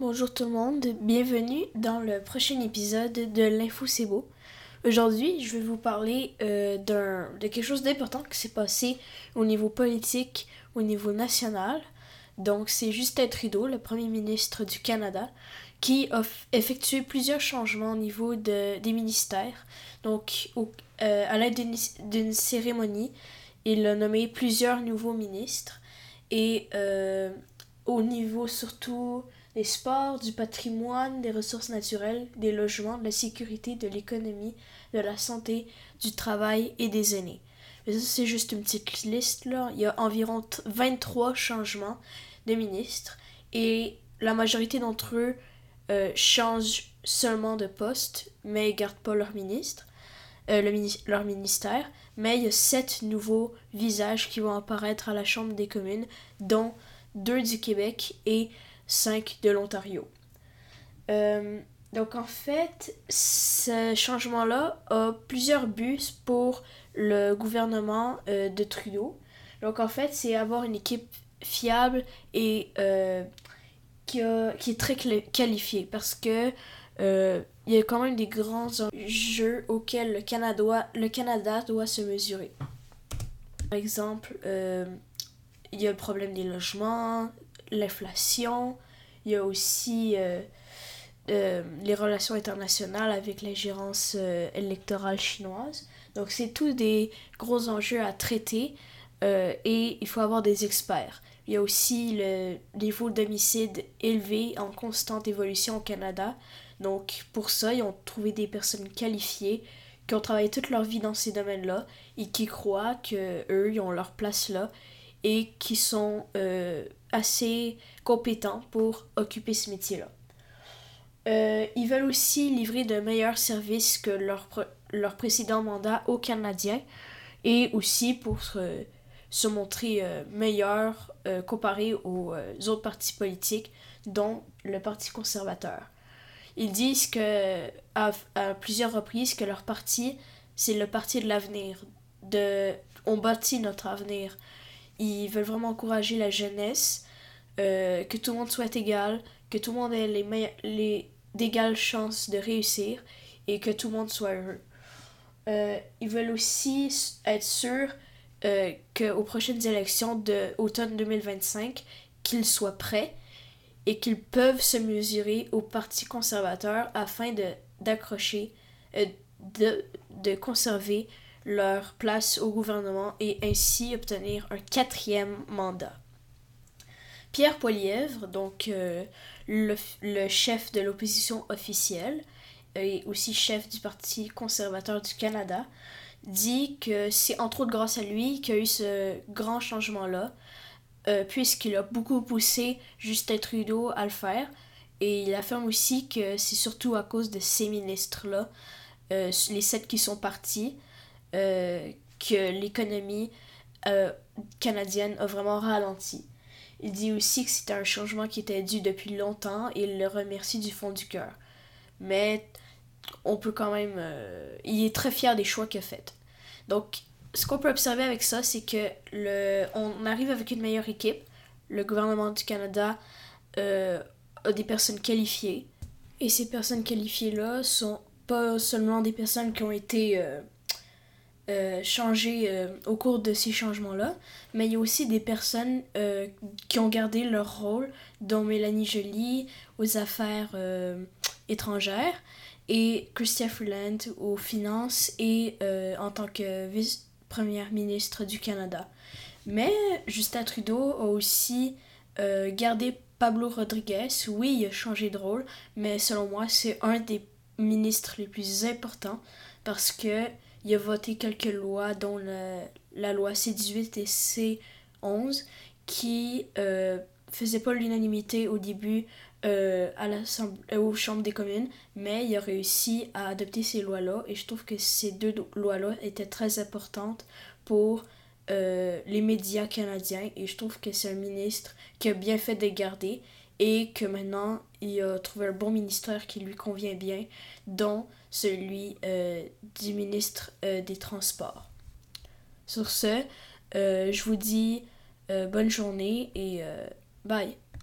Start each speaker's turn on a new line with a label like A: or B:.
A: Bonjour tout le monde, bienvenue dans le prochain épisode de l'Info C'est. Aujourd'hui, je vais vous parler euh, de quelque chose d'important qui s'est passé au niveau politique, au niveau national. Donc, c'est Justin Trudeau, le premier ministre du Canada, qui a effectué plusieurs changements au niveau de, des ministères. Donc, euh, à l'aide d'une cérémonie, il a nommé plusieurs nouveaux ministres. Et euh, au niveau surtout des sports, du patrimoine, des ressources naturelles, des logements, de la sécurité, de l'économie, de la santé, du travail et des aînés. Mais ça, c'est juste une petite liste, là. Il y a environ 23 changements de ministres et la majorité d'entre eux euh, changent seulement de poste, mais gardent pas leur ministre, euh, le leur ministère. Mais il y a sept nouveaux visages qui vont apparaître à la Chambre des communes, dont deux du Québec et 5 de l'Ontario. Euh, donc en fait, ce changement-là a plusieurs buts pour le gouvernement euh, de Trudeau. Donc en fait, c'est avoir une équipe fiable et euh, qui, est très qualifiée parce que il y a quand même des grands enjeux auxquels le Canada, le Canada doit se mesurer. Par exemple, il y a le problème des logements, l'inflation, il y a aussi euh, euh, les relations internationales avec l'ingérence euh, électorale chinoise. Donc c'est tous des gros enjeux à traiter et il faut avoir des experts. Il y a aussi le niveau d'homicide élevé en constante évolution au Canada. Donc pour ça, ils ont trouvé des personnes qualifiées qui ont travaillé toute leur vie dans ces domaines-là et qui croient qu'eux, ils ont leur place là et qui sont euh, assez compétents pour occuper ce métier-là. Euh, ils veulent aussi livrer de meilleurs services que leur, leur précédent mandat aux Canadiens et aussi pour se, se montrer euh, meilleurs comparé aux autres partis politiques, dont le Parti conservateur. Ils disent que à, à plusieurs reprises que leur parti, c'est le parti de l'avenir. De, on bâtit notre avenir. Ils veulent vraiment encourager la jeunesse, euh, que tout le monde soit égal, que tout le monde ait les, les d'égales chances de réussir et que tout le monde soit heureux. Euh, ils veulent aussi être sûrs euh, qu'aux prochaines élections d'automne 2025, qu'ils soient prêts et qu'ils peuvent se mesurer au Parti conservateur afin de, d'accrocher, de, de conserver leur place au gouvernement et ainsi obtenir un quatrième mandat. Pierre Poilièvre, donc euh, le, le, chef de l'opposition officielle et aussi chef du Parti conservateur du Canada, dit que c'est entre autres grâce à lui qu'il y a eu ce grand changement-là, euh, puisqu'il a beaucoup poussé Justin Trudeau à le faire. Et il affirme aussi que c'est surtout à cause de ces ministres-là, euh, les sept qui sont partis, euh, que l'économie euh, canadienne a vraiment ralenti. Il dit aussi que c'était un changement qui était dû depuis longtemps et il le remercie du fond du cœur. Mais on peut quand même... Euh, il est très fier des choix qu'il a fait. Donc, ce qu'on peut observer avec ça, c'est que le, on arrive avec une meilleure équipe. Le gouvernement du Canada a des personnes qualifiées. Et ces personnes qualifiées-là sont pas seulement des personnes qui ont été changé euh, au cours de ces changements-là, mais il y a aussi des personnes euh, qui ont gardé leur rôle, dont Mélanie Joly aux affaires étrangères et Chrystia Freeland aux finances et en tant que vice-première ministre du Canada. Mais Justin Trudeau a aussi gardé Pablo Rodriguez. Oui, il a changé de rôle, mais selon moi, c'est un des ministres les plus importants parce que il a voté quelques lois, dont la loi C18 et C11, qui euh, faisaient pas l'unanimité au début euh, à euh, aux chambres des communes, mais il a réussi à adopter ces lois-là et je trouve que ces deux lois-là étaient très importantes pour les médias canadiens et je trouve que c'est un ministre qui a bien fait de garder et que maintenant il a trouvé un bon ministère qui lui convient bien, dont celui euh, du ministre euh, des Transports. Sur ce, euh, je vous dis bonne journée et bye.